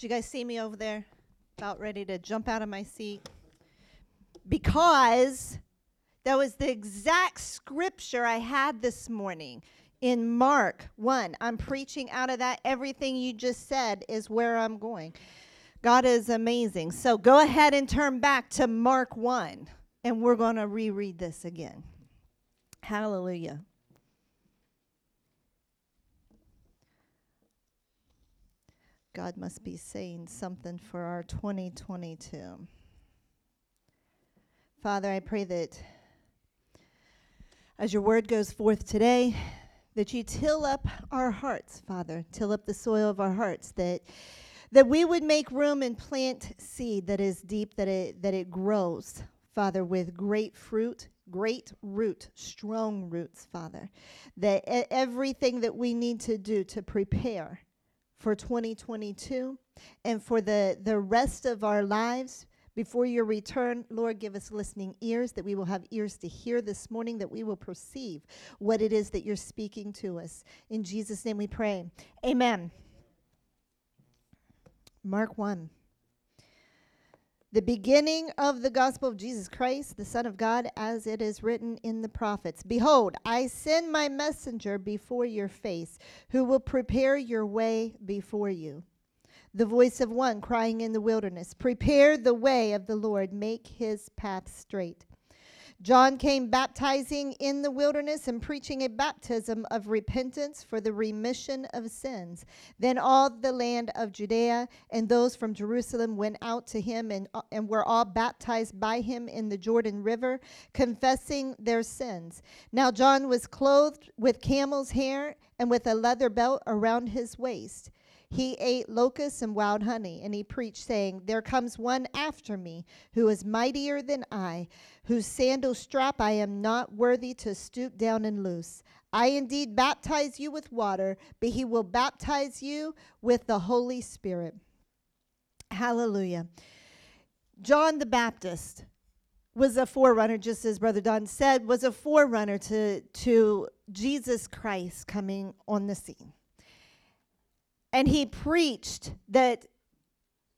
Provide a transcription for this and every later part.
Did you guys see me over there? About ready to jump out of my seat? Because that was the exact scripture I had this morning in Mark 1. I'm preaching out of that. Everything you just said is where I'm going. God is amazing. So go ahead and turn back to Mark 1, and we're going to reread this again. Hallelujah. God must be saying something for our 2022. Father, I pray that as your word goes forth today, that you till up our hearts, Father, till up the soil of our hearts, that that we would make room and plant seed that is deep, that it that it grows, Father, with great fruit, great root, strong roots, Father. That everything that we need to do to prepare for 2022 and for the, the rest of our lives before your return, Lord, give us listening ears that we will have ears to hear this morning, that we will perceive what it is that you're speaking to us. In Jesus' name we pray. Amen. Mark 1. The beginning of the gospel of Jesus Christ, the Son of God, as it is written in the prophets Behold, I send my messenger before your face, who will prepare your way before you the voice of one crying in the wilderness, Prepare the way of the Lord, make his path straight. John came baptizing in the wilderness and preaching a baptism of repentance for the remission of sins. Then all the land of Judea and those from Jerusalem went out to him and, and were all baptized by him in the Jordan River, confessing their sins. Now John was clothed with camel's hair and with a leather belt around his waist. He ate locusts and wild honey, and he preached, saying, There comes one after me who is mightier than I, whose sandal strap I am not worthy to stoop down and loose. I indeed baptize you with water, but he will baptize you with the Holy Spirit. Hallelujah. John the Baptist was a forerunner, just as Brother Don said, was a forerunner to, to Jesus Christ coming on the scene and he preached that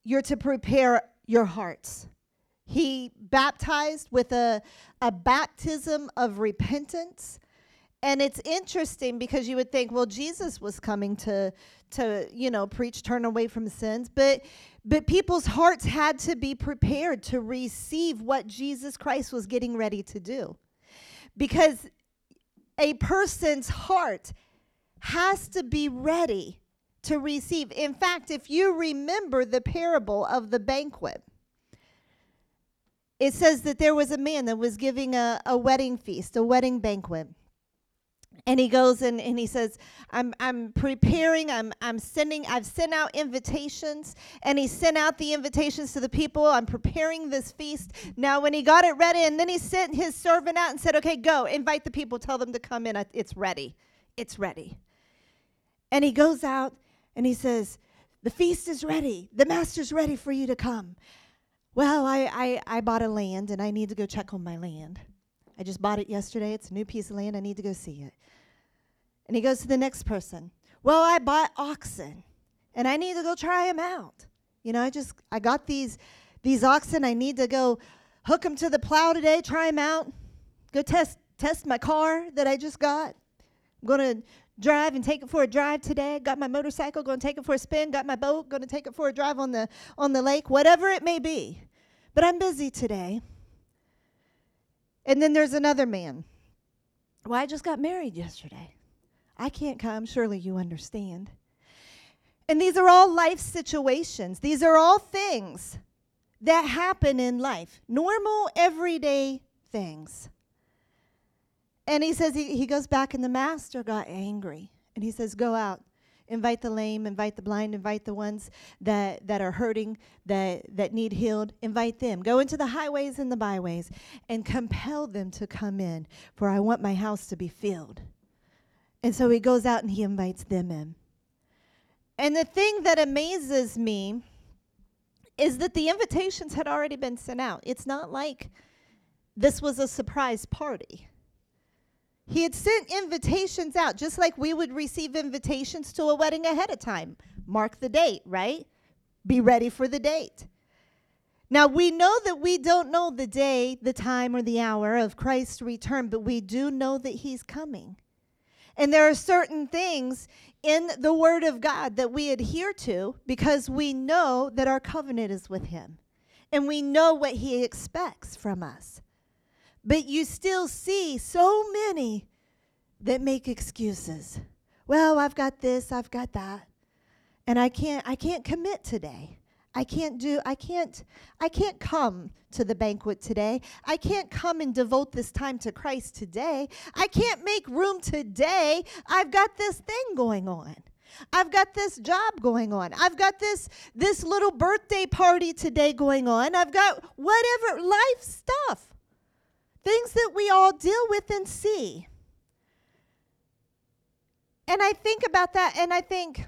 you're to prepare your hearts. He baptized with a, a baptism of repentance. And it's interesting because you would think, well, Jesus was coming to, to you know, preach, turn away from sins. But, but people's hearts had to be prepared to receive what Jesus Christ was getting ready to do. Because a person's heart has to be ready to receive. In fact, if you remember the parable of the banquet, it says that there was a man that was giving a, a wedding feast, a wedding banquet. And he goes and, and he says, I'm, I'm preparing, I'm, I'm sending, I've sent out invitations. And he sent out the invitations to the people. I'm preparing this feast. Now, when he got it ready, and then he sent his servant out and said, Okay, go, invite the people, tell them to come in. It's ready. It's ready. And he goes out and he says, The feast is ready. The master's ready for you to come. Well, I, I, I bought a land and I need to go check on my land. I just bought it yesterday. It's a new piece of land. I need to go see it. And he goes to the next person. Well, I bought oxen and I need to go try them out. You know, I just, I got these, these oxen. I need to go hook them to the plow today, try them out, go test, test my car that I just got. I'm going to drive and take it for a drive today. Got my motorcycle, going to take it for a spin. Got my boat, going to take it for a drive on the on the lake, whatever it may be. But I'm busy today. And then there's another man. Well, I just got married yesterday. I can't come. Surely you understand. And these are all life situations. These are all things that happen in life, normal, everyday things. And he says he, he goes back, and the master got angry. And he says, Go out, invite the lame, invite the blind, invite the ones that, that are hurting, that, that need healed, invite them. Go into the highways and the byways and compel them to come in, for I want my house to be filled. And so he goes out and he invites them in. And the thing that amazes me is that the invitations had already been sent out. It's not like this was a surprise party. He had sent invitations out, just like we would receive invitations to a wedding ahead of time. Mark the date, right? Be ready for the date. Now, we know that we don't know the day, the time, or the hour of Christ's return, but we do know that He's coming. And there are certain things in the Word of God that we adhere to because we know that our covenant is with Him and we know what He expects from us. But you still see so many that make excuses. Well, I've got this, I've got that. And I can't I can't commit today. I can't do I can't I can't come to the banquet today. I can't come and devote this time to Christ today. I can't make room today. I've got this thing going on. I've got this job going on. I've got this this little birthday party today going on. I've got whatever life stuff. Things that we all deal with and see. And I think about that and I think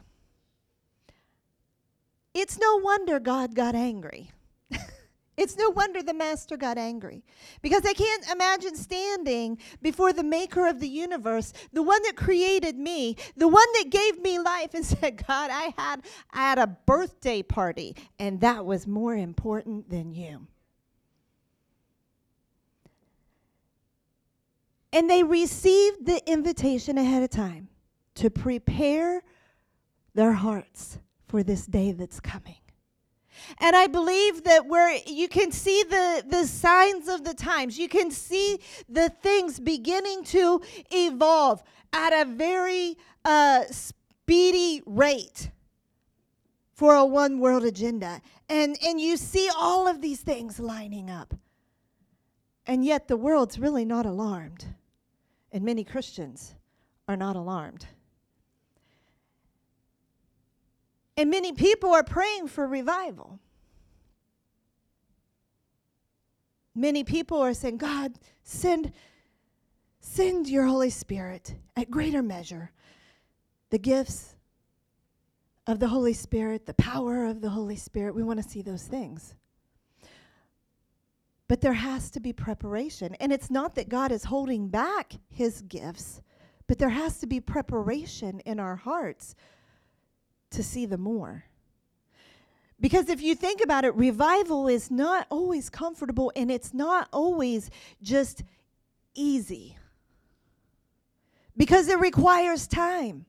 it's no wonder God got angry. it's no wonder the master got angry. Because I can't imagine standing before the maker of the universe, the one that created me, the one that gave me life, and said, God, I had, I had a birthday party, and that was more important than you. And they received the invitation ahead of time to prepare their hearts for this day that's coming. And I believe that where you can see the, the signs of the times, you can see the things beginning to evolve at a very uh, speedy rate for a one world agenda. And, and you see all of these things lining up. And yet the world's really not alarmed. And many Christians are not alarmed. And many people are praying for revival. Many people are saying, God, send, send your Holy Spirit at greater measure. The gifts of the Holy Spirit, the power of the Holy Spirit, we want to see those things. But there has to be preparation. And it's not that God is holding back his gifts, but there has to be preparation in our hearts to see the more. Because if you think about it, revival is not always comfortable and it's not always just easy. Because it requires time,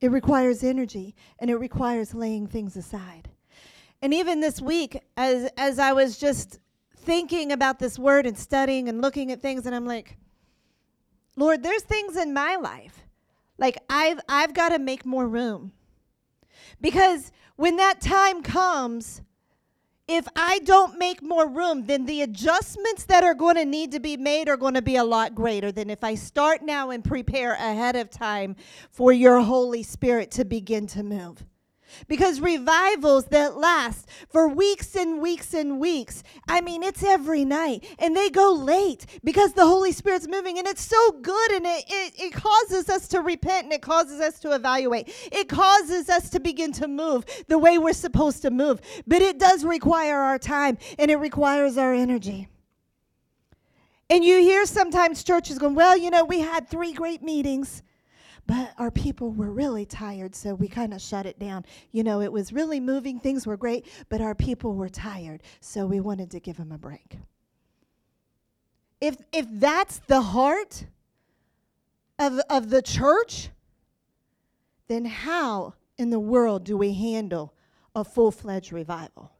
it requires energy, and it requires laying things aside. And even this week, as, as I was just thinking about this word and studying and looking at things, and I'm like, Lord, there's things in my life. Like I've I've got to make more room. Because when that time comes, if I don't make more room, then the adjustments that are going to need to be made are going to be a lot greater than if I start now and prepare ahead of time for your Holy Spirit to begin to move because revivals that last for weeks and weeks and weeks. I mean it's every night and they go late because the holy spirit's moving and it's so good and it, it, it causes us to repent and it causes us to evaluate. It causes us to begin to move the way we're supposed to move. But it does require our time and it requires our energy. And you hear sometimes churches going well you know we had three great meetings but our people were really tired, so we kind of shut it down. You know, it was really moving, things were great, but our people were tired, so we wanted to give them a break. If, if that's the heart of, of the church, then how in the world do we handle a full fledged revival?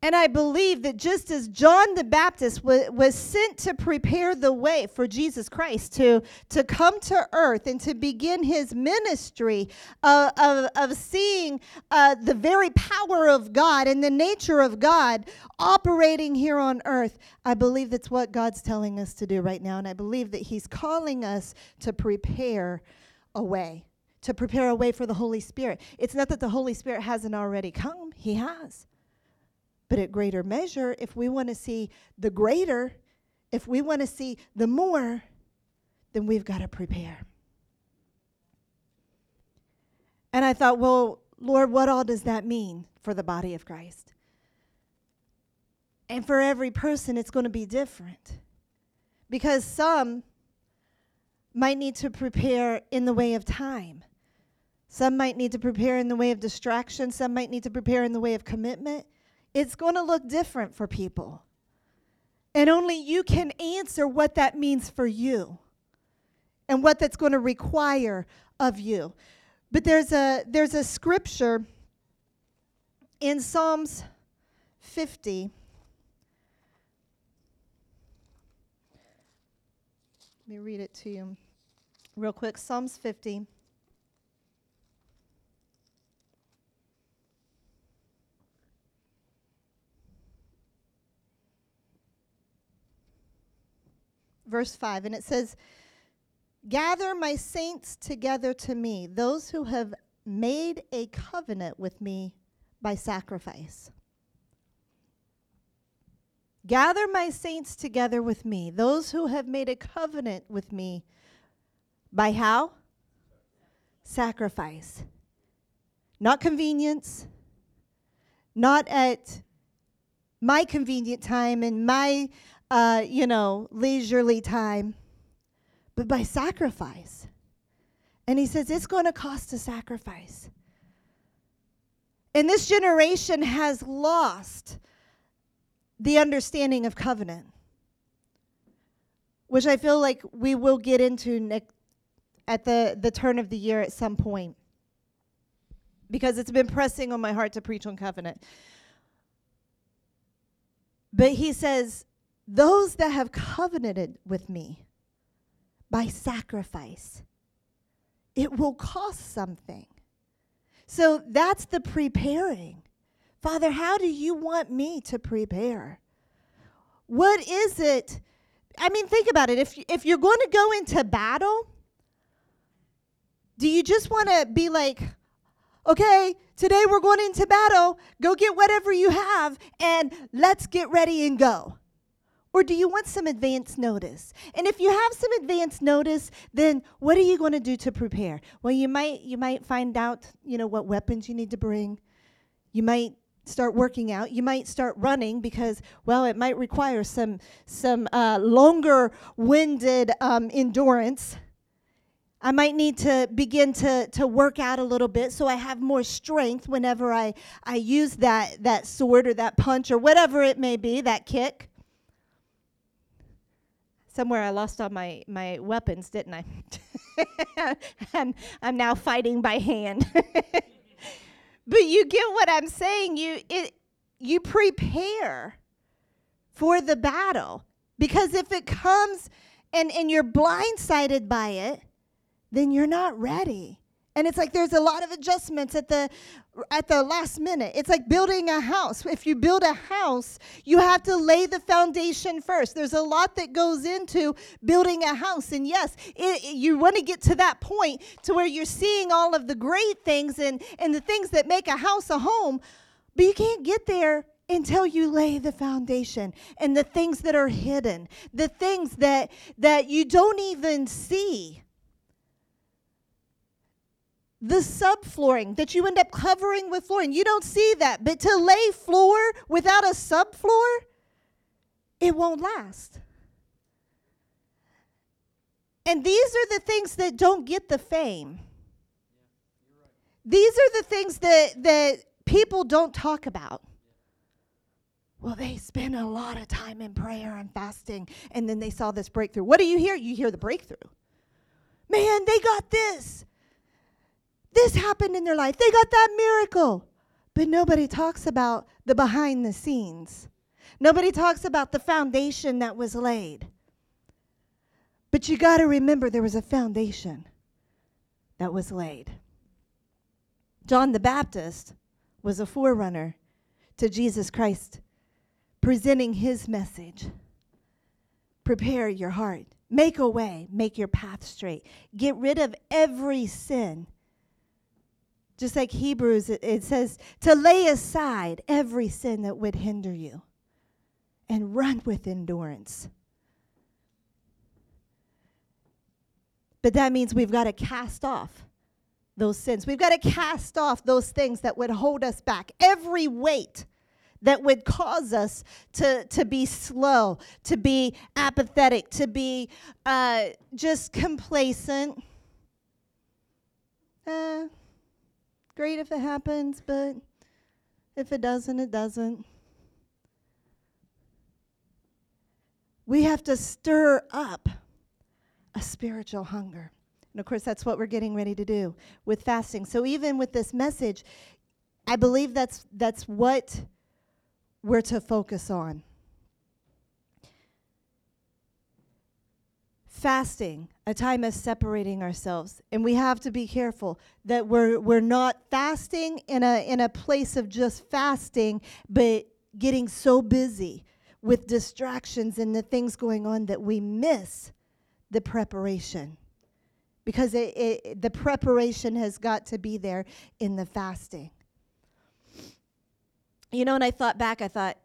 And I believe that just as John the Baptist w- was sent to prepare the way for Jesus Christ to, to come to earth and to begin his ministry uh, of, of seeing uh, the very power of God and the nature of God operating here on earth, I believe that's what God's telling us to do right now. And I believe that he's calling us to prepare a way, to prepare a way for the Holy Spirit. It's not that the Holy Spirit hasn't already come, he has. But at greater measure, if we want to see the greater, if we want to see the more, then we've got to prepare. And I thought, well, Lord, what all does that mean for the body of Christ? And for every person, it's going to be different. Because some might need to prepare in the way of time. Some might need to prepare in the way of distraction. Some might need to prepare in the way of commitment. It's going to look different for people. And only you can answer what that means for you and what that's going to require of you. But there's a there's a scripture in Psalms 50 Let me read it to you real quick. Psalms 50. Verse 5, and it says, Gather my saints together to me, those who have made a covenant with me by sacrifice. Gather my saints together with me, those who have made a covenant with me. By how? Sacrifice. Not convenience, not at my convenient time and my, uh, you know, leisurely time, but by sacrifice. And he says it's going to cost a sacrifice. And this generation has lost the understanding of covenant, which I feel like we will get into at the, the turn of the year at some point because it's been pressing on my heart to preach on covenant. But he says, Those that have covenanted with me by sacrifice, it will cost something. So that's the preparing. Father, how do you want me to prepare? What is it? I mean, think about it. If, if you're going to go into battle, do you just want to be like, okay, today we're going into battle, go get whatever you have, and let's get ready and go? Or do you want some advance notice? And if you have some advance notice, then what are you going to do to prepare? Well, you might you might find out, you know, what weapons you need to bring. You might start working out. You might start running because, well, it might require some some uh, longer winded um, endurance. I might need to begin to, to work out a little bit so I have more strength whenever I, I use that, that sword or that punch or whatever it may be, that kick. Somewhere I lost all my, my weapons, didn't I? I'm, I'm now fighting by hand. But you get what I'm saying. You it you prepare for the battle. Because if it comes and, and you're blindsided by it, then you're not ready. And it's like there's a lot of adjustments at the at the last minute. It's like building a house. If you build a house, you have to lay the foundation first. There's a lot that goes into building a house. And yes, it, you want to get to that point to where you're seeing all of the great things and, and the things that make a house a home, but you can't get there until you lay the foundation and the things that are hidden, the things that that you don't even see the subflooring that you end up covering with flooring. You don't see that. But to lay floor without a subfloor, it won't last. And these are the things that don't get the fame. These are the things that, that people don't talk about. Well, they spend a lot of time in prayer and fasting, and then they saw this breakthrough. What do you hear? You hear the breakthrough. Man, they got this. This happened in their life. They got that miracle. But nobody talks about the behind the scenes. Nobody talks about the foundation that was laid. But you got to remember there was a foundation that was laid. John the Baptist was a forerunner to Jesus Christ, presenting his message. Prepare your heart, make a way, make your path straight, get rid of every sin just like Hebrews, it, it says to lay aside every sin that would hinder you and run with endurance. But that means we've got to cast off those sins. We've got to cast off those things that would hold us back. Every weight that would cause us to, to be slow, to be apathetic, to be uh, just complacent. Uh, great if it happens, but if it doesn't, it doesn't. We have to stir up a spiritual hunger. And of course, that's what we're getting ready to do with fasting. So even with this message, I believe that's that's what we're to focus on. Fasting, a time of separating ourselves. And we have to be careful that we're we're not fasting in a in a place of just fasting, but getting so busy with distractions and the things going on that we miss the preparation. Because it, it, the preparation has got to be there in the fasting. You know, and I thought back, I thought,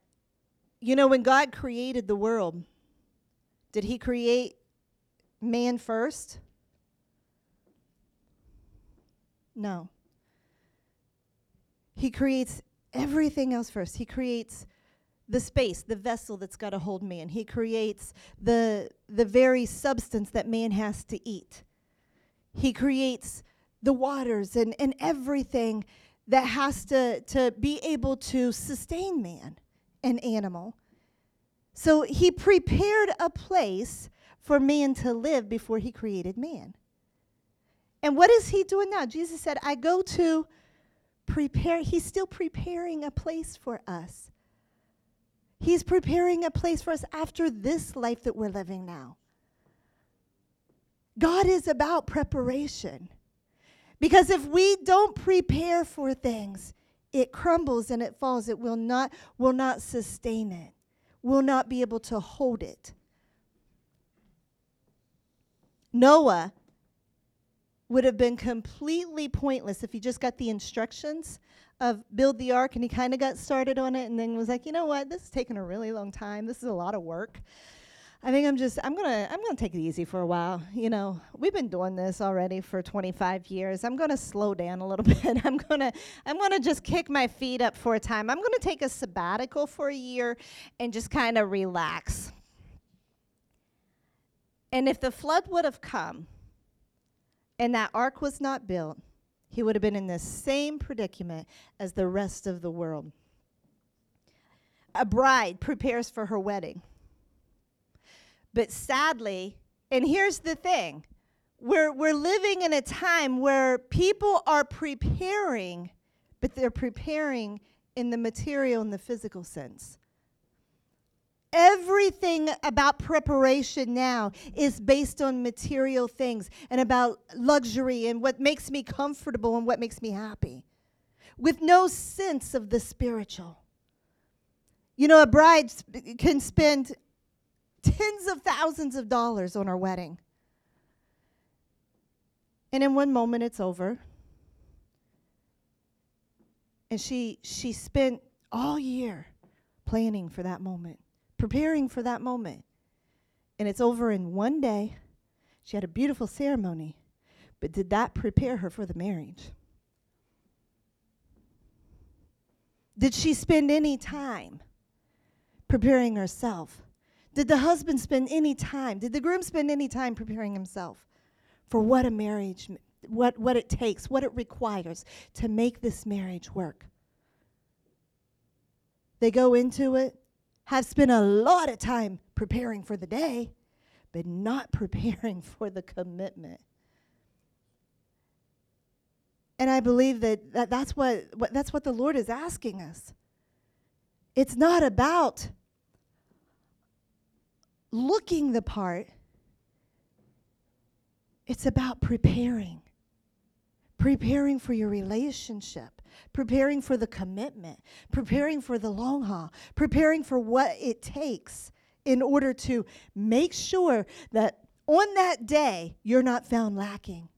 you know, when God created the world, did He create man first? No. He creates everything else first. He creates the space, the vessel that's got to hold man. He creates the, the very substance that man has to eat. He creates the waters and, and everything that has to, to be able to sustain man, an animal. So he prepared a place for man to live before he created man. And what is he doing now? Jesus said, I go to prepare. He's still preparing a place for us. He's preparing a place for us after this life that we're living now. God is about preparation. Because if we don't prepare for things, it crumbles and it falls. It will not, will not sustain it, will not be able to hold it. Noah would have been completely pointless if he just got the instructions of build the ark and he kind of got started on it and then was like, you know what, this is taking a really long time. This is a lot of work. I think I'm just I'm gonna I'm gonna take it easy for a while. You know, we've been doing this already for 25 years. I'm gonna slow down a little bit. I'm gonna I'm gonna just kick my feet up for a time. I'm gonna take a sabbatical for a year and just kind of relax. And if the flood would have come and that ark was not built, he would have been in the same predicament as the rest of the world. A bride prepares for her wedding. But sadly, and here's the thing we're, we're living in a time where people are preparing, but they're preparing in the material and the physical sense. Everything about preparation now is based on material things and about luxury and what makes me comfortable and what makes me happy, with no sense of the spiritual. You know, a bride sp- can spend tens of thousands of dollars on her wedding. And in one moment, it's over. And she, she spent all year planning for that moment preparing for that moment. And it's over in one day. She had a beautiful ceremony, but did that prepare her for the marriage? Did she spend any time preparing herself? Did the husband spend any time? Did the groom spend any time preparing himself for what a marriage, what, what it takes, what it requires to make this marriage work? They go into it have spent a lot of time preparing for the day, but not preparing for the commitment. And I believe that, that that's, what, what, that's what the Lord is asking us. It's not about looking the part, it's about preparing. Preparing for your relationship preparing for the commitment, preparing for the long haul, preparing for what it takes in order to make sure that on that day you're not found lacking.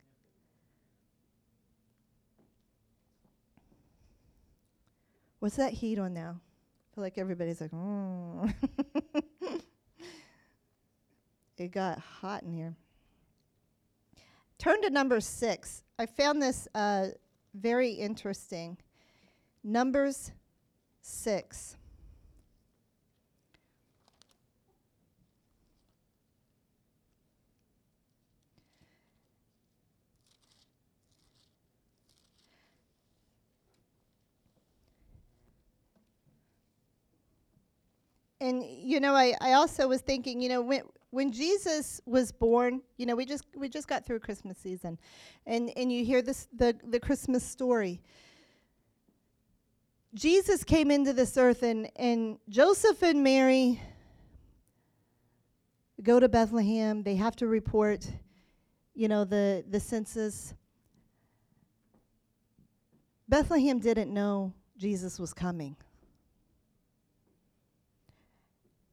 What's that heat on now? I feel like everybody's like, oh. it got hot in here. Turn to number six. I found this uh, very interesting. Numbers 6. And, you know, I, I also was thinking, you know, when, when Jesus was born, you know, we just we just got through Christmas season, and and you hear this the the Christmas story. Jesus came into this earth, and and Joseph and Mary go to Bethlehem. They have to report, you know, the the census. Bethlehem didn't know Jesus was coming.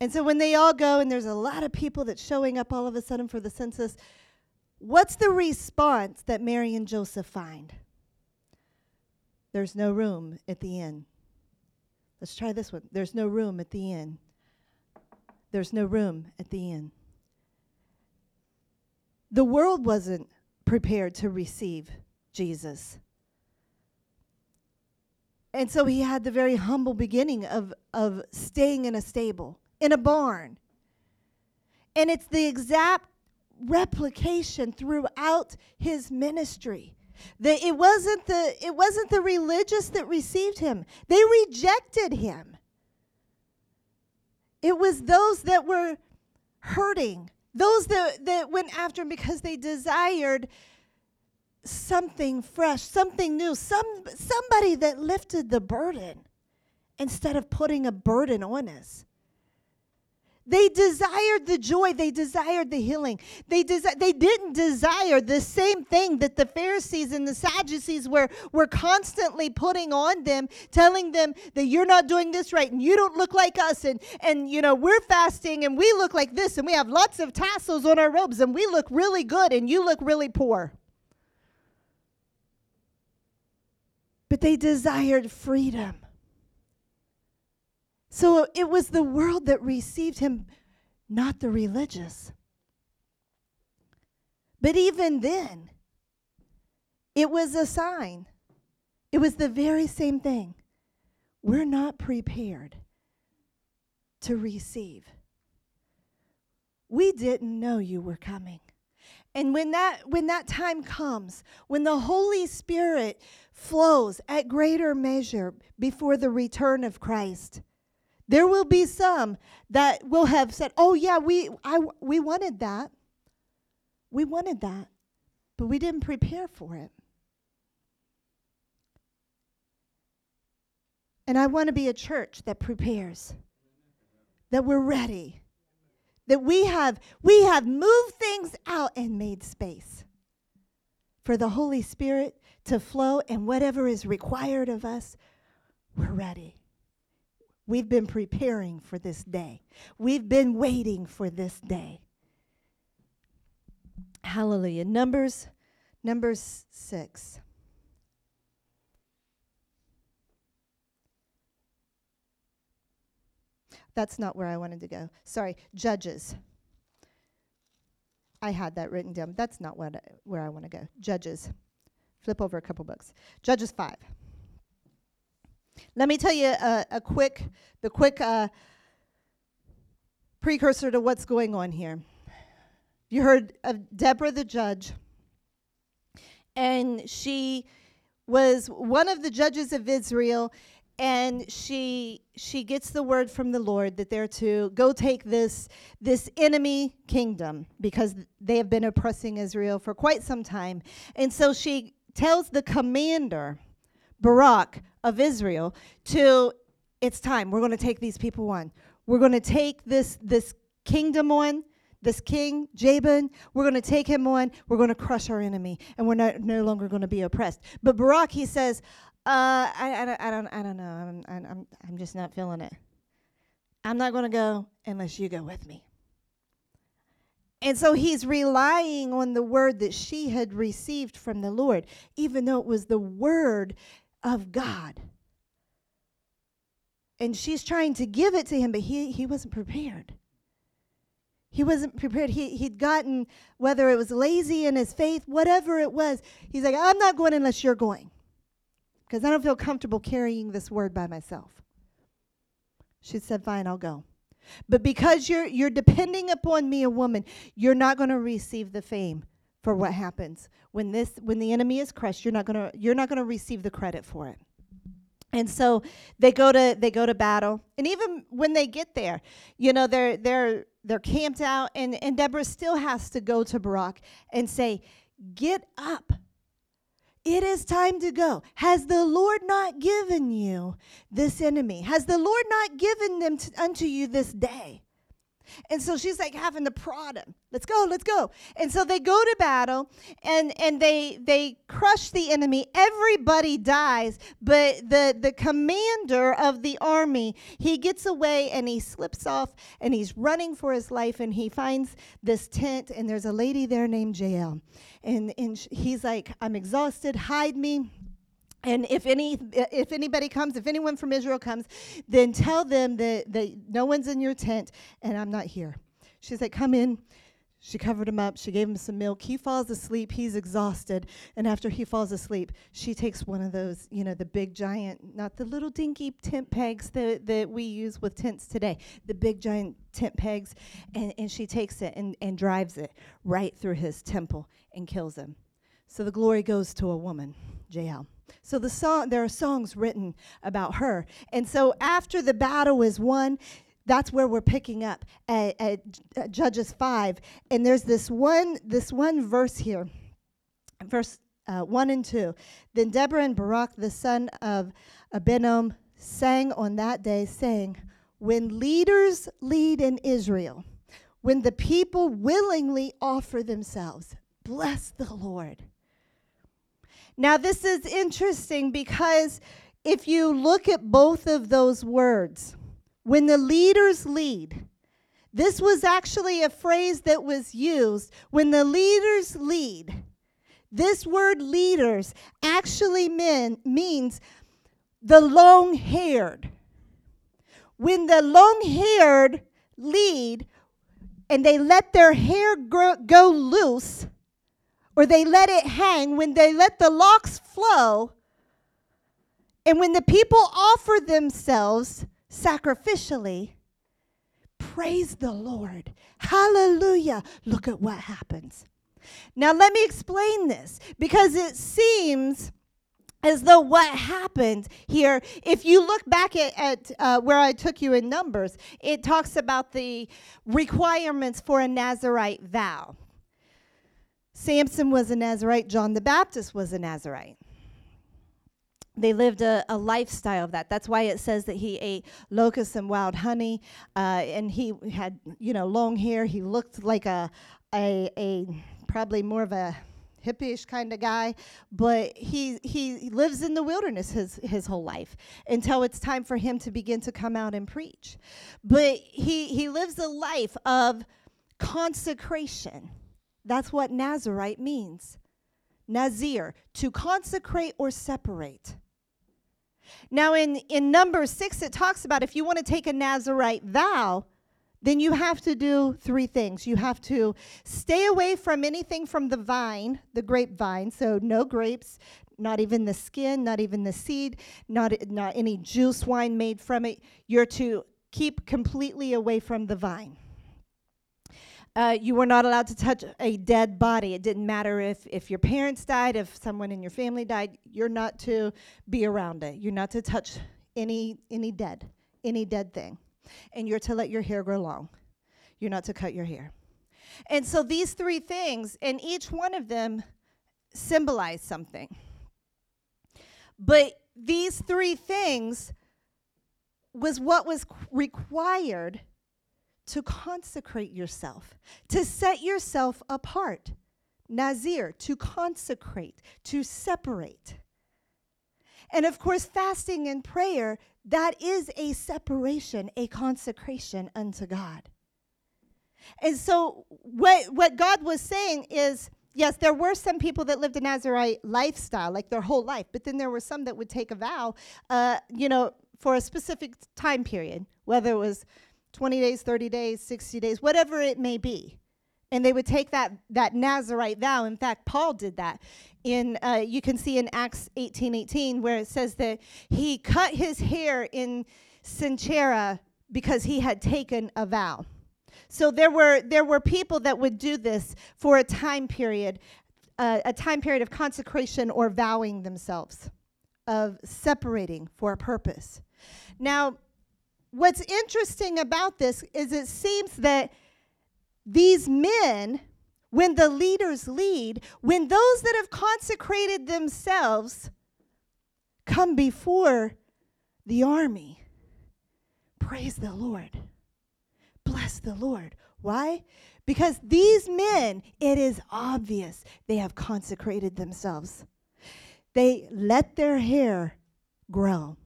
And so when they all go, and there's a lot of people that's showing up all of a sudden for the census, what's the response that Mary and Joseph find? There's no room at the inn. Let's try this one. There's no room at the inn. There's no room at the inn. The world wasn't prepared to receive Jesus. And so he had the very humble beginning of, of staying in a stable in a barn. And it's the exact replication throughout his ministry. The, it wasn't the it wasn't the religious that received him. They rejected him. It was those that were hurting, those that, that went after him because they desired something fresh, something new, some somebody that lifted the burden instead of putting a burden on us. They desired the joy. They desired the healing. They, desi- they didn't desire the same thing that the Pharisees and the Sadducees were, were constantly putting on them, telling them that you're not doing this right and you don't look like us. And, and you know, we're fasting and we look like this and we have lots of tassels on our robes and we look really good and you look really poor. But they desired freedom. So it was the world that received him, not the religious. But even then, it was a sign. It was the very same thing. We're not prepared to receive. We didn't know you were coming. And when that when that time comes, when the Holy Spirit flows at greater measure before the return of Christ, there will be some that will have said, "Oh yeah, we I we wanted that. We wanted that, but we didn't prepare for it." And I want to be a church that prepares. That we're ready. That we have we have moved things out and made space for the Holy Spirit to flow and whatever is required of us, we're ready. We've been preparing for this day. We've been waiting for this day. Hallelujah. Numbers, Numbers 6. That's not where I wanted to go. Sorry, Judges. I had that written down. That's not what where I want to go. Judges. Flip over a couple books. Judges 5. Let me tell you a, a quick, the quick uh, precursor to what's going on here. You heard of Deborah the judge, and she was one of the judges of Israel, and she she gets the word from the Lord that they're to go take this this enemy kingdom because they have been oppressing Israel for quite some time, and so she tells the commander Barak of Israel to it's time. We're going to take these people on. We're going to take this this kingdom on, this king Jabin. We're going to take him on. We're going to crush our enemy, and we're not, no longer going to be oppressed. But Barak, he says, uh, I, I, don't, I don't, I don't know. I'm, I'm, I'm just not feeling it. I'm not going to go unless you go with me. And so he's relying on the word that she had received from the Lord, even though it was the word of God. And she's trying to give it to him, but he, he wasn't prepared. He wasn't prepared. He, he'd gotten, whether it was lazy in his faith, whatever it was, he's like, I'm not going unless you're going. Because I don't feel comfortable carrying this word by myself. She said, Fine, I'll go. But because you're you're depending upon me, a woman, you're not going to receive the fame for what happens when this when the enemy is crushed you're not going to you're not going to receive the credit for it And so they go to they go to battle, and even when they get there, you know they're they're they're camped out, and and Deborah still has to go to Barak and say, "Get up, it is time to go. Has the Lord not given you this enemy? Has the Lord not given them unto you this day?" And so she's like having to prod him. Let's go, let's go. And so they go to battle and and they they crush the enemy. Everybody dies, but the the commander of the army, he gets away and he slips off and he's running for his life and he finds this tent and there's a lady there named Jael. And and he's like, "I'm exhausted, hide me." And if any, if anybody comes, if anyone from Israel comes, then tell them that, that no one's in your tent and I'm not here. She said, Come in. She covered him up. She gave him some milk. He falls asleep. He's exhausted. And after he falls asleep, she takes one of those, you know, the big giant, not the little dinky tent pegs that, that we use with tents today, the big giant tent pegs, and, and she takes it and, and drives it right through his temple and kills him. So the glory goes to a woman, Jael. So the song, there are songs written about her. And so after the battle is won, that's where we're picking up at, at, at Judges 5. And there's this one, this one verse here, verse uh, 1 and 2. Then Deborah and Barak, the son of Abinoam, sang on that day, saying, When leaders lead in Israel, when the people willingly offer themselves, bless the Lord. Now, this is interesting because if you look at both of those words, when the leaders lead, this was actually a phrase that was used when the leaders lead. This word leaders actually mean, means the long haired. When the long haired lead and they let their hair grow, go loose, or they let it hang, when they let the locks flow, and when the people offer themselves sacrificially, praise the Lord. Hallelujah. Look at what happens. Now, let me explain this because it seems as though what happened here, if you look back at, at uh, where I took you in Numbers, it talks about the requirements for a Nazarite vow. Samson was a Nazarite, John the Baptist was a Nazarite. They lived a, a lifestyle of that. That's why it says that he ate locusts and wild honey, uh, and he had, you know, long hair. He looked like a, a, a probably more of a hippie kind of guy, but he he lives in the wilderness his his whole life until it's time for him to begin to come out and preach. But he he lives a life of consecration. That's what Nazarite means. Nazir, to consecrate or separate. Now, in, in number six, it talks about if you want to take a Nazarite vow, then you have to do three things. You have to stay away from anything from the vine, the grapevine, so no grapes, not even the skin, not even the seed, not, not any juice wine made from it. You're to keep completely away from the vine. Uh, you were not allowed to touch a dead body. It didn't matter if, if your parents died, if someone in your family died, you're not to be around it. You're not to touch any, any dead, any dead thing. And you're to let your hair grow long. You're not to cut your hair. And so these three things, and each one of them symbolize something. But these three things was what was required to consecrate yourself, to set yourself apart. Nazir, to consecrate, to separate. And of course, fasting and prayer, that is a separation, a consecration unto God. And so, what, what God was saying is yes, there were some people that lived a Nazarite lifestyle, like their whole life, but then there were some that would take a vow, uh, you know, for a specific time period, whether it was 20 days, 30 days, 60 days, whatever it may be. And they would take that, that Nazarite vow. In fact, Paul did that. In uh, you can see in Acts 18, 18, where it says that he cut his hair in Cenchrea because he had taken a vow. So there were there were people that would do this for a time period, uh, a time period of consecration or vowing themselves of separating for a purpose. Now, what's interesting about this is it seems that these men, when the leaders lead, when those that have consecrated themselves come before the army, praise the Lord. Bless the Lord. Why? Because these men, it is obvious they have consecrated themselves. They let their hair grow.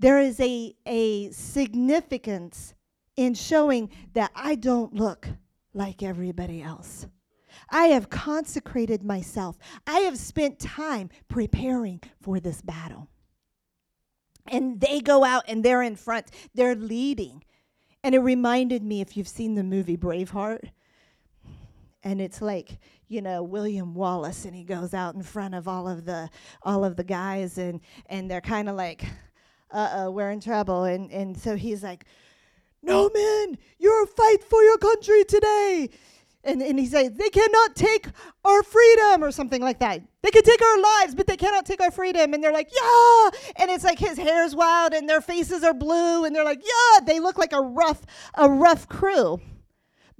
There is a, a significance in showing that I don't look like everybody else. I have consecrated myself. I have spent time preparing for this battle. And they go out and they're in front, they're leading. And it reminded me if you've seen the movie Braveheart, and it's like you know William Wallace and he goes out in front of all of the all of the guys and and they're kind of like uh-oh we're in trouble. And and so he's like no man, you're a fight for your country today. And, and he says they cannot take our freedom or something like that. They can take our lives but they cannot take our freedom. And they're like yeah. And it's like his hair's wild and their faces are blue and they're like yeah they look like a rough a rough crew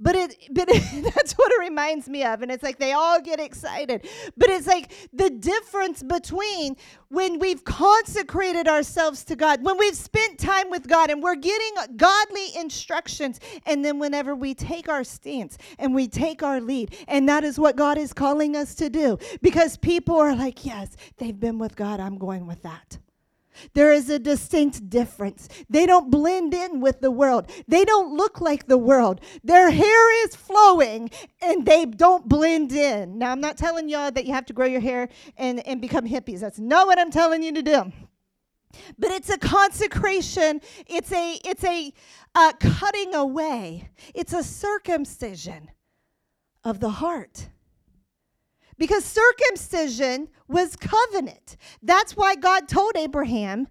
but it but it, that's what it reminds me of and it's like they all get excited. But it's like the difference between when we've consecrated ourselves to God when we've spent time with God and we're getting godly instructions and then whenever we take our stance and we take our lead and that is what God is calling us to do because people are like yes they've been with God I'm going with that there is a distinct difference. They don't blend in with the world. They don't look like the world. Their hair is flowing and they don't blend in. Now, I'm not telling y'all that you have to grow your hair and, and become hippies. That's not what I'm telling you to do. But it's a consecration. It's a it's a uh, cutting away. It's a circumcision of the heart because circumcision was covenant. That's why God told Abraham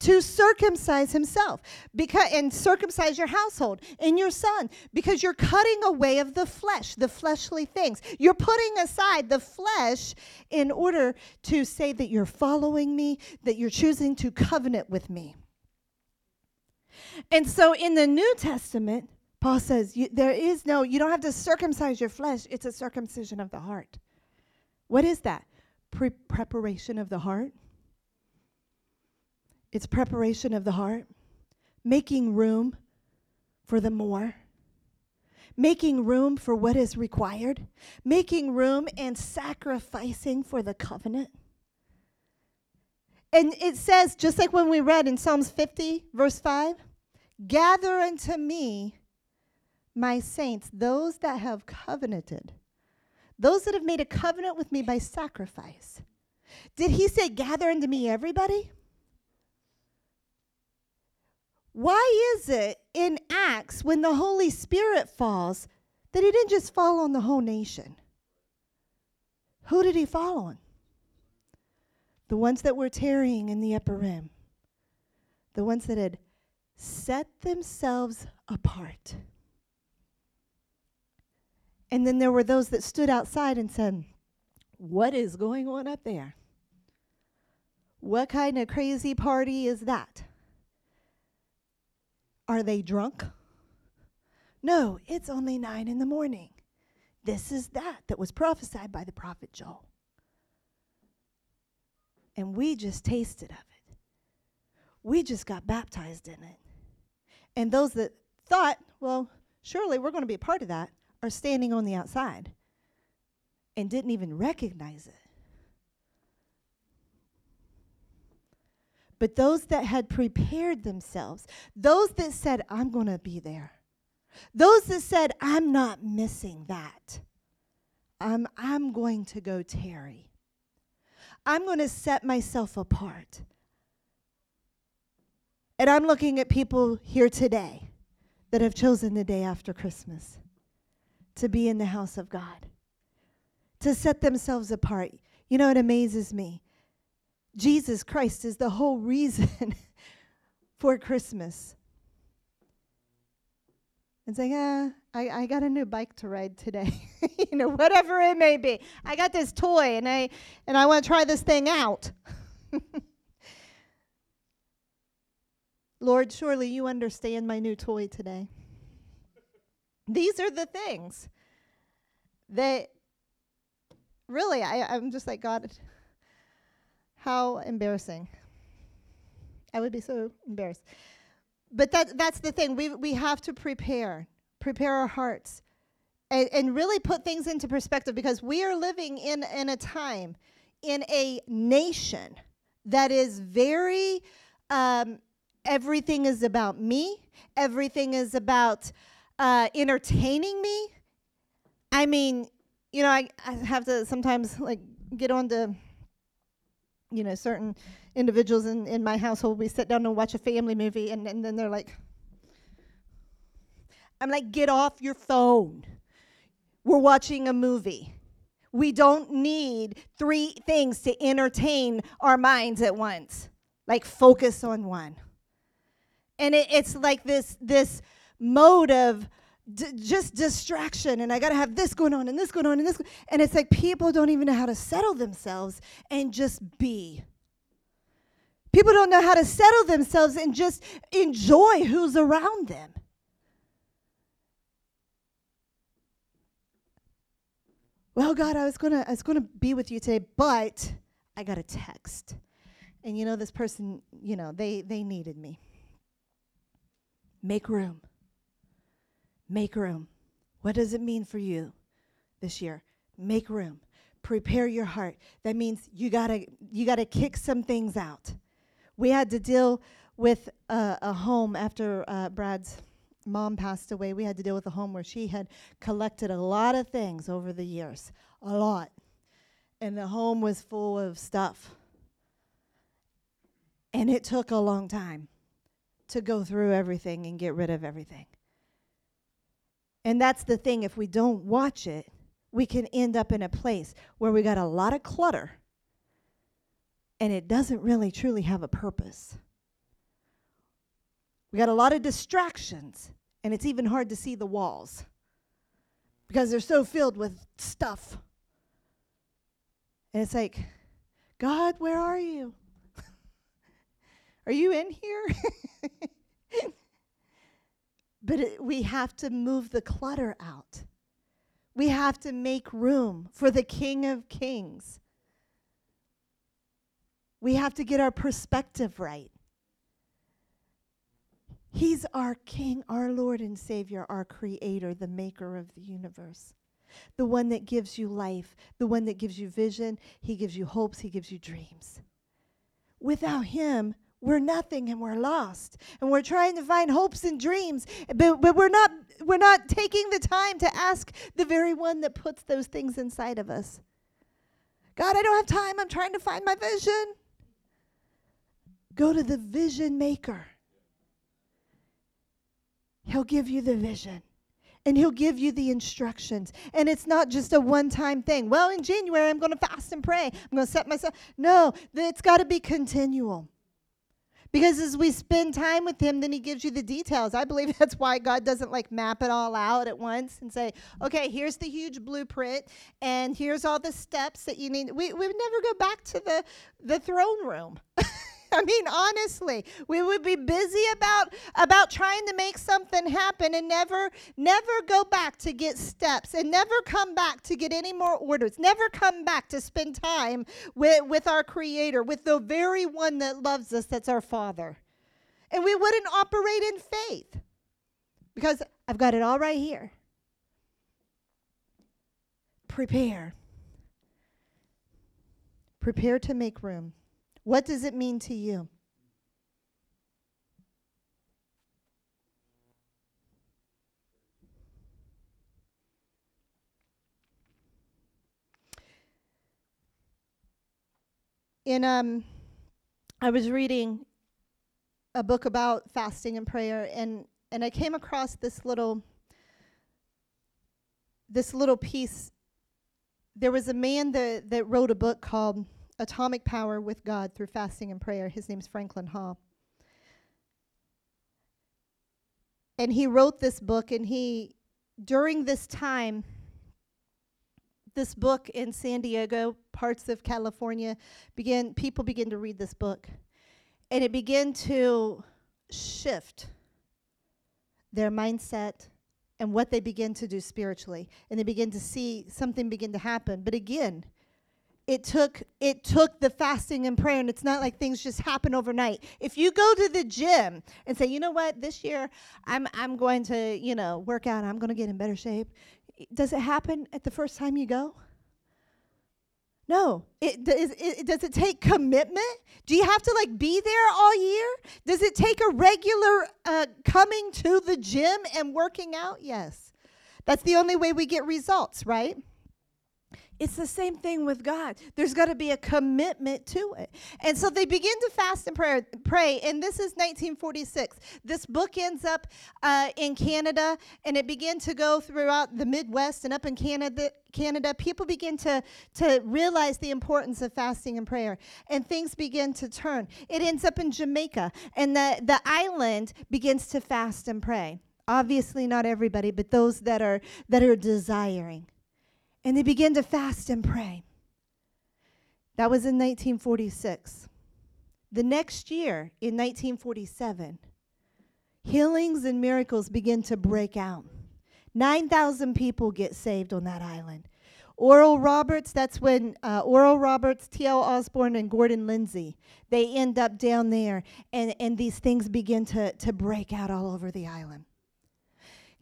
to circumcise himself. Because and circumcise your household and your son because you're cutting away of the flesh the fleshly things. You're putting aside the flesh in order to say that you're following me that you're choosing to covenant with me. And so in the new testament paul says there is no you don't have to circumcise your flesh. It's a circumcision of the heart what is that? Pre- preparation of the heart. It's preparation of the heart, making room for the more, making room for what is required, making room and sacrificing for the covenant. And it says, just like when we read in Psalms 50, verse 5, gather unto me my saints, those that have covenanted those that have made a covenant with me by sacrifice. Did he say, Gather unto me everybody? Why is it in Acts when the Holy Spirit falls that he didn't just fall on the whole nation? Who did he fall on? The ones that were tarrying in the upper room, the ones that had set themselves apart. And then there were those that stood outside and said, What is going on up there? What kind of crazy party is that? Are they drunk? No, it's only nine in the morning. This is that that was prophesied by the prophet Joel. And we just tasted of it. We just got baptized in it. And those that thought, well, surely we're going to be a part of that, are standing on the outside and didn't even recognize it. But those that had prepared themselves, those that said, I'm going to be there, those that said, I'm not missing that, I'm, I'm going to go tarry, I'm going to set myself apart. And I'm looking at people here today that have chosen the day after Christmas to be in the house of God, to set themselves apart. You know, it amazes me. Jesus Christ is the whole reason for Christmas. It's like, ah, I, I got a new bike to ride today. you know, whatever it may be. I got this toy and I and I want to try this thing out. Lord, surely you understand my new toy today. These are the things that really I, I'm just like, God, how embarrassing. I would be so embarrassed. But that that's the thing. We we have to prepare. Prepare our hearts. And, and really put things into perspective because we are living in, in a time, in a nation that is very um, everything is about me, everything is about uh, entertaining me. I mean, you know, I, I have to sometimes like get on to, you know, certain individuals in, in my household. We sit down and watch a family movie, and, and then they're like, I'm like, get off your phone. We're watching a movie. We don't need three things to entertain our minds at once. Like, focus on one. And it, it's like this, this mode of d- just distraction. And I got to have this going on and this going on and this. And it's like people don't even know how to settle themselves and just be. People don't know how to settle themselves and just enjoy who's around them. Well, God, I was gonna I was gonna be with you today, but I got a text. And you know, this person, you know, they they needed me. Make room. Make room. What does it mean for you this year? Make room. Prepare your heart. That means you gotta you gotta kick some things out. We had to deal with uh, a home after uh, Brad's mom passed away. We had to deal with a home where she had collected a lot of things over the years, a lot, and the home was full of stuff. And it took a long time to go through everything and get rid of everything. And that's the thing, if we don't watch it, we can end up in a place where we got a lot of clutter and it doesn't really truly have a purpose. We got a lot of distractions, and it's even hard to see the walls because they're so filled with stuff. And it's like, God, where are you? are you in here? but it, we have to move the clutter out. We have to make room for the King of Kings. We have to get our perspective right. He's our King, our Lord and Savior, our Creator, the Maker of the universe, the one that gives you life, the one that gives you vision. He gives you hopes, He gives you dreams. Without Him, we're nothing and we're lost and we're trying to find hopes and dreams but, but we're not we're not taking the time to ask the very one that puts those things inside of us god i don't have time i'm trying to find my vision go to the vision maker he'll give you the vision and he'll give you the instructions. And it's not just a one time thing. Well, in January, I'm going to fast and pray. I'm going to set myself. No, it's got to be continual. Because as we spend time with him, then he gives you the details. I believe that's why God doesn't like map it all out at once and say, okay, here's the huge blueprint and here's all the steps that you need. We, we never go back to the, the throne room. I mean, honestly, we would be busy about about trying to make something happen and never never go back to get steps and never come back to get any more orders. Never come back to spend time with with our creator, with the very one that loves us that's our father. And we wouldn't operate in faith. Because I've got it all right here. Prepare. Prepare to make room. What does it mean to you? In um I was reading a book about fasting and prayer and and I came across this little this little piece there was a man that that wrote a book called Atomic Power with God through fasting and prayer. His name's Franklin Hall. And he wrote this book, and he, during this time, this book in San Diego, parts of California, began people began to read this book. And it began to shift their mindset and what they begin to do spiritually and they begin to see something begin to happen but again it took it took the fasting and prayer and it's not like things just happen overnight if you go to the gym and say you know what this year i'm i'm going to you know work out i'm going to get in better shape does it happen at the first time you go no. It, does, it, does it take commitment? Do you have to like be there all year? Does it take a regular uh, coming to the gym and working out? Yes. That's the only way we get results, right? It's the same thing with God. There's got to be a commitment to it. And so they begin to fast and pray, pray and this is 1946. This book ends up uh, in Canada, and it began to go throughout the Midwest and up in Canada. Canada, people begin to, to realize the importance of fasting and prayer, and things begin to turn. It ends up in Jamaica, and the, the island begins to fast and pray. Obviously, not everybody, but those that are that are desiring and they began to fast and pray. That was in 1946. The next year, in 1947, healings and miracles begin to break out. 9,000 people get saved on that island. Oral Roberts, that's when uh, Oral Roberts, T.L. Osborn, and Gordon Lindsay, they end up down there, and, and these things begin to, to break out all over the island.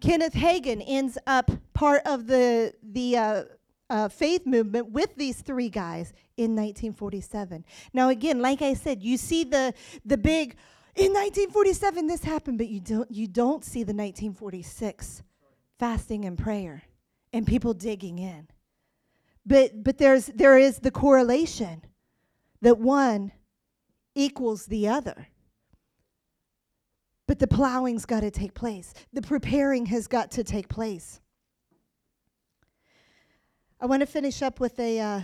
Kenneth Hagin ends up part of the, the uh, uh, faith movement with these three guys in 1947. Now, again, like I said, you see the, the big, in 1947 this happened, but you don't, you don't see the 1946 fasting and prayer and people digging in. But, but there's, there is the correlation that one equals the other. But the plowing's got to take place. The preparing has got to take place. I want to finish up with a uh,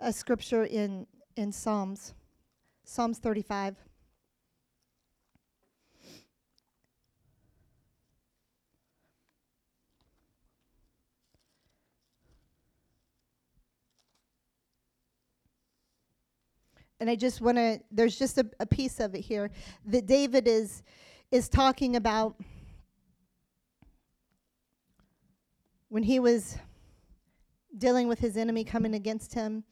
a scripture in in Psalms, Psalms 35. And I just want to there's just a, a, piece of it here that David is is talking about when he was dealing with his enemy coming against him.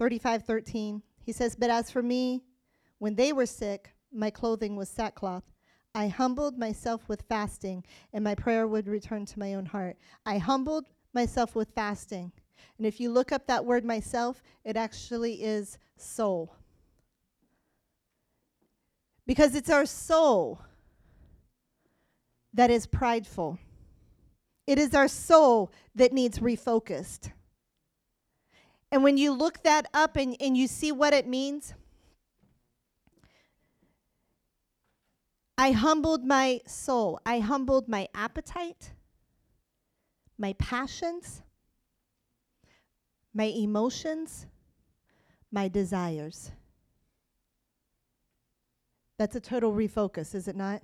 35:13 he says but as for me when they were sick my clothing was sackcloth. I humbled myself with fasting and my prayer would return to my own heart. I humbled myself with fasting and if you look up that word myself it actually is soul. Because it's our soul that is prideful. It is our soul that needs refocused. And when you look that up and, and you see what it means, I humbled my soul. I humbled my appetite, my passions, my emotions, my desires. That's a total refocus, is it not?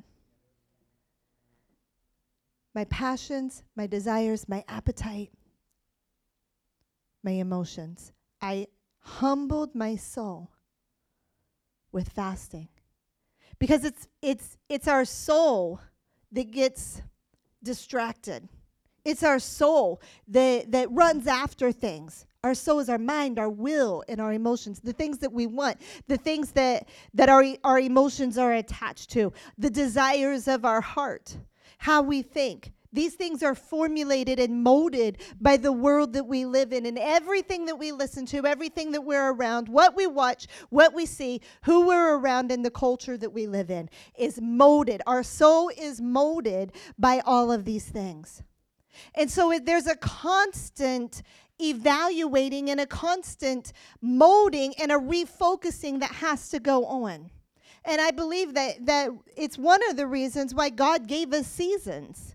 My passions, my desires, my appetite, my emotions. I humbled my soul with fasting. Because it's it's it's our soul that gets distracted. It's our soul that, that runs after things. Our soul is our mind, our will, and our emotions, the things that we want, the things that, that our, our emotions are attached to, the desires of our heart, how we think. These things are formulated and molded by the world that we live in, and everything that we listen to, everything that we're around, what we watch, what we see, who we're around, and the culture that we live in is molded. Our soul is molded by all of these things. And so there's a constant evaluating and a constant molding and a refocusing that has to go on. And I believe that, that it's one of the reasons why God gave us seasons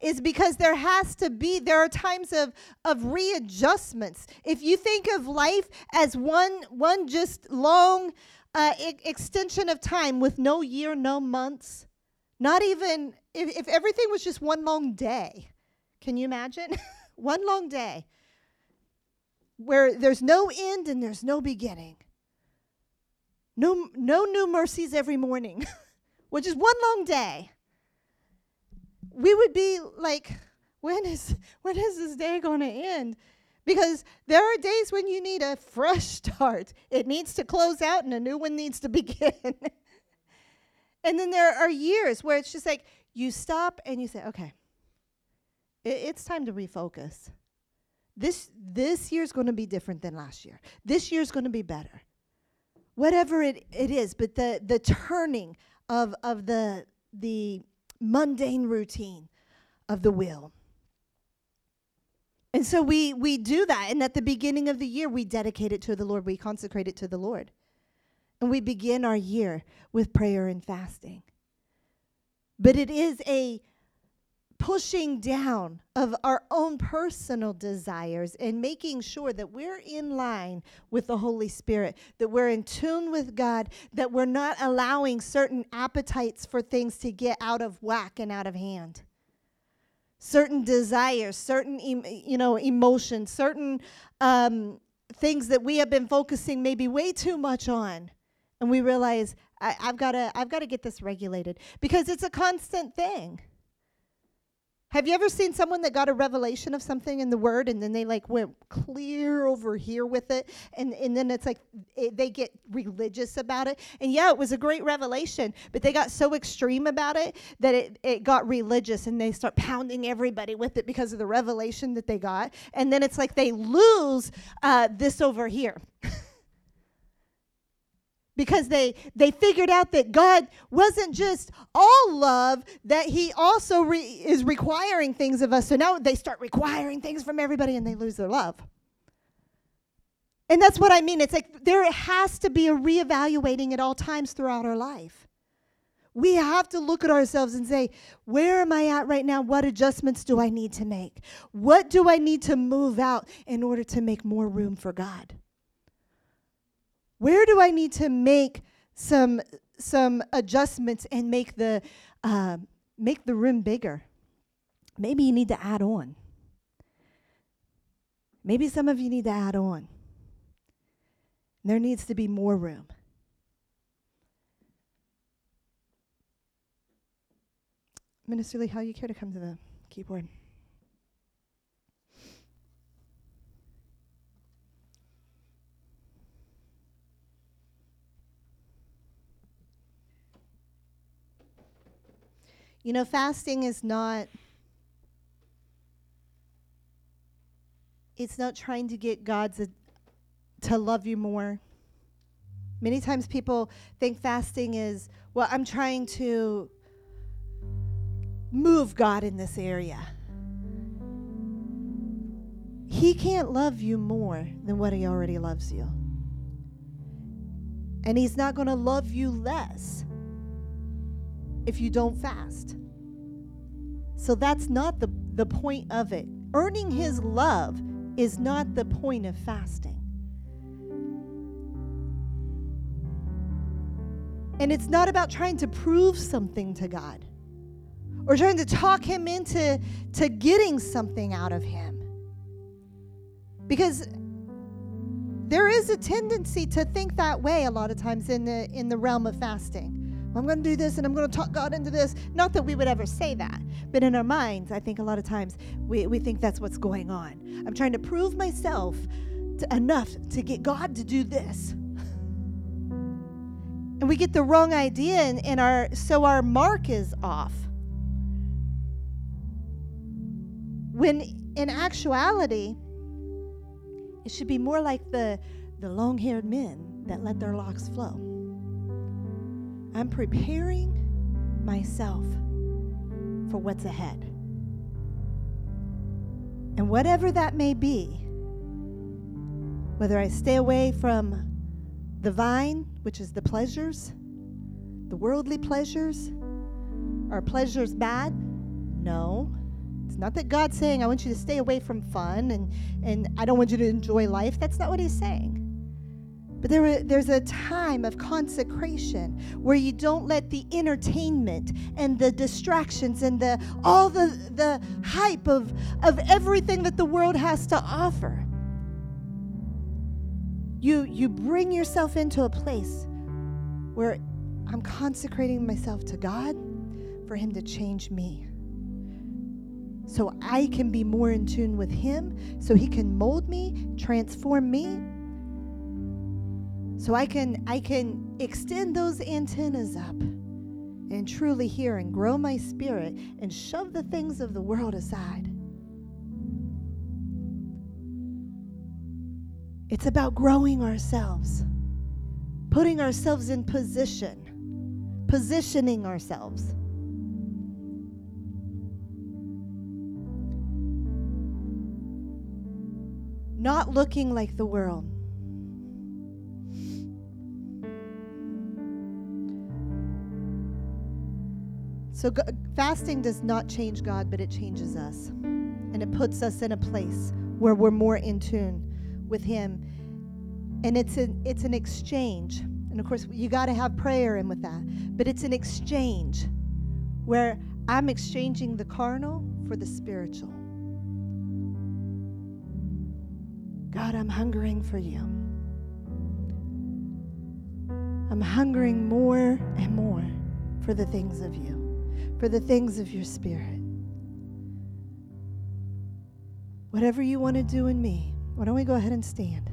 is because there has to be there are times of of readjustments if you think of life as one one just long uh, extension of time with no year no months not even if, if everything was just one long day can you imagine? One long day where there's no end and there's no beginning. no, no new mercies every morning, which is one long day, we would be like, when is when is this day going to end? Because there are days when you need a fresh start. It needs to close out and a new one needs to begin. and then there are years where it's just like you stop and you say, okay, it, it's time to refocus. This this year's going to be different than last year. This year's going to be better. Whatever it, it is, but the the turning of of the the mundane routine of the will. And so we we do that and at the beginning of the year we dedicate it to the Lord, we consecrate it to the Lord. And we begin our year with prayer and fasting. But it is a pushing down of our own personal desires and making sure that we're in line with the Holy Spirit, that we're in tune with God, that we're not allowing certain appetites for things to get out of whack and out of hand. Certain desires, certain you know emotions, certain um, things that we have been focusing maybe way too much on, and we realize I, I've got to I've got to get this regulated because it's a constant thing. Have you ever seen someone that got a revelation of something in the word and then they like went clear over here with it and, and then it's like it, they get religious about it? And yeah, it was a great revelation, but they got so extreme about it that it, it got religious and they start pounding everybody with it because of the revelation that they got. And then it's like they lose uh, this over here. because they they figured out that God wasn't just all love that he also re- is requiring things of us. So now they start requiring things from everybody and they lose their love. And that's what I mean. It's like there has to be a reevaluating at all times throughout our life. We have to look at ourselves and say where am I at right now? What adjustments do I need to make? What do I need to move out in order to make more room for God where do I need to make some some adjustments and make the uh, make the room bigger? Maybe you need to add on. Maybe some of you need to add on. There needs to be more room. Minister Lee, how you care to come to the keyboard? You know, fasting is not it's not trying to get God to, to love you more. Many times people think fasting is, well, I'm trying to move God in this area. He can't love you more than what He already loves you. And He's not going to love you less if you don't fast. So that's not the, the point of it. Earning his love is not the point of fasting. And it's not about trying to prove something to God or trying to talk him into to getting something out of him. Because there is a tendency to think that way a lot of times in the in the realm of fasting. I'm going to do this and I'm going to talk God into this. Not that we would ever say that, but in our minds, I think a lot of times we, we think that's what's going on. I'm trying to prove myself to, enough to get God to do this. And we get the wrong idea, and, and our so our mark is off. When in actuality, it should be more like the, the long haired men that let their locks flow. I'm preparing myself for what's ahead. And whatever that may be, whether I stay away from the vine, which is the pleasures, the worldly pleasures, are pleasures bad? No. It's not that God's saying, I want you to stay away from fun and, and I don't want you to enjoy life. That's not what He's saying. But there, there's a time of consecration where you don't let the entertainment and the distractions and the all the, the hype of, of everything that the world has to offer. You, you bring yourself into a place where I'm consecrating myself to God for Him to change me. So I can be more in tune with Him, so He can mold me, transform me. So I can I can extend those antennas up and truly hear and grow my spirit and shove the things of the world aside. It's about growing ourselves, putting ourselves in position, positioning ourselves. Not looking like the world. So, fasting does not change God, but it changes us. And it puts us in a place where we're more in tune with Him. And it's an, it's an exchange. And of course, you got to have prayer in with that. But it's an exchange where I'm exchanging the carnal for the spiritual. God, I'm hungering for you. I'm hungering more and more for the things of you, for the things of your spirit. Whatever you want to do in me, why don't we go ahead and stand?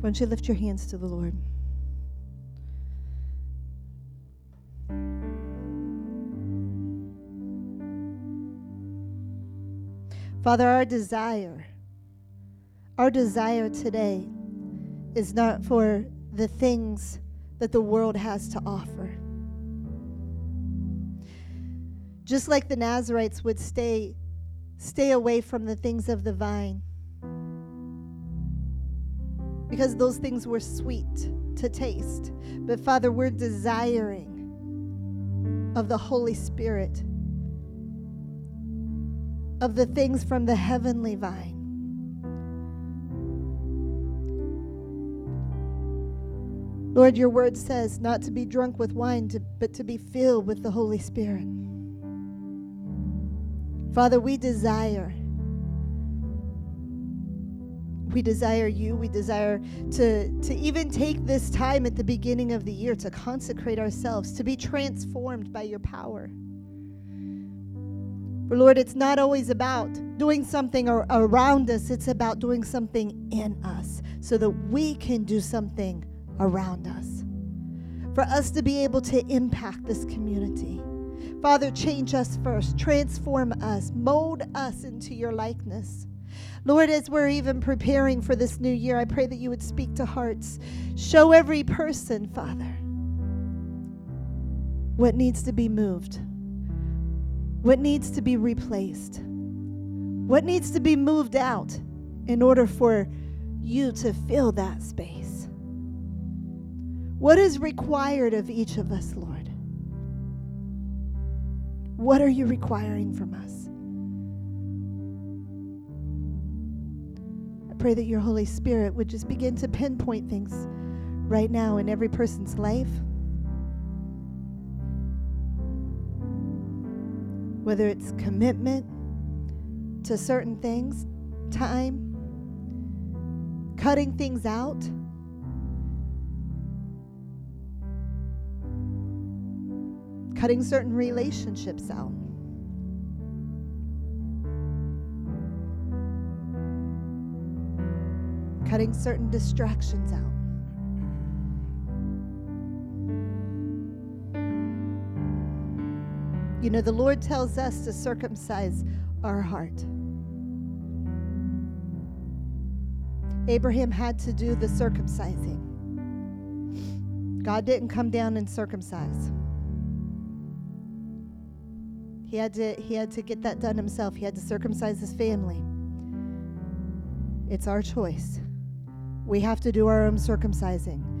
Why don't you lift your hands to the Lord? Father, our desire, our desire today is not for the things that the world has to offer. Just like the Nazarites would stay stay away from the things of the vine because those things were sweet to taste. But Father, we're desiring of the Holy Spirit of the things from the heavenly vine. Lord, your word says not to be drunk with wine, to, but to be filled with the Holy Spirit. Father, we desire. We desire you. We desire to, to even take this time at the beginning of the year to consecrate ourselves, to be transformed by your power. For Lord, it's not always about doing something ar- around us, it's about doing something in us so that we can do something around us. For us to be able to impact this community. Father, change us first, transform us, mold us into your likeness. Lord, as we're even preparing for this new year, I pray that you would speak to hearts. Show every person, Father, what needs to be moved what needs to be replaced? What needs to be moved out in order for you to fill that space? What is required of each of us, Lord? What are you requiring from us? I pray that your Holy Spirit would just begin to pinpoint things right now in every person's life. Whether it's commitment to certain things, time, cutting things out. Cutting certain relationships out. Cutting certain distractions out. You know, the Lord tells us to circumcise our heart. Abraham had to do the circumcising. God didn't come down and circumcise. He had to he had to get that done himself. He had to circumcise his family. It's our choice. We have to do our own circumcising.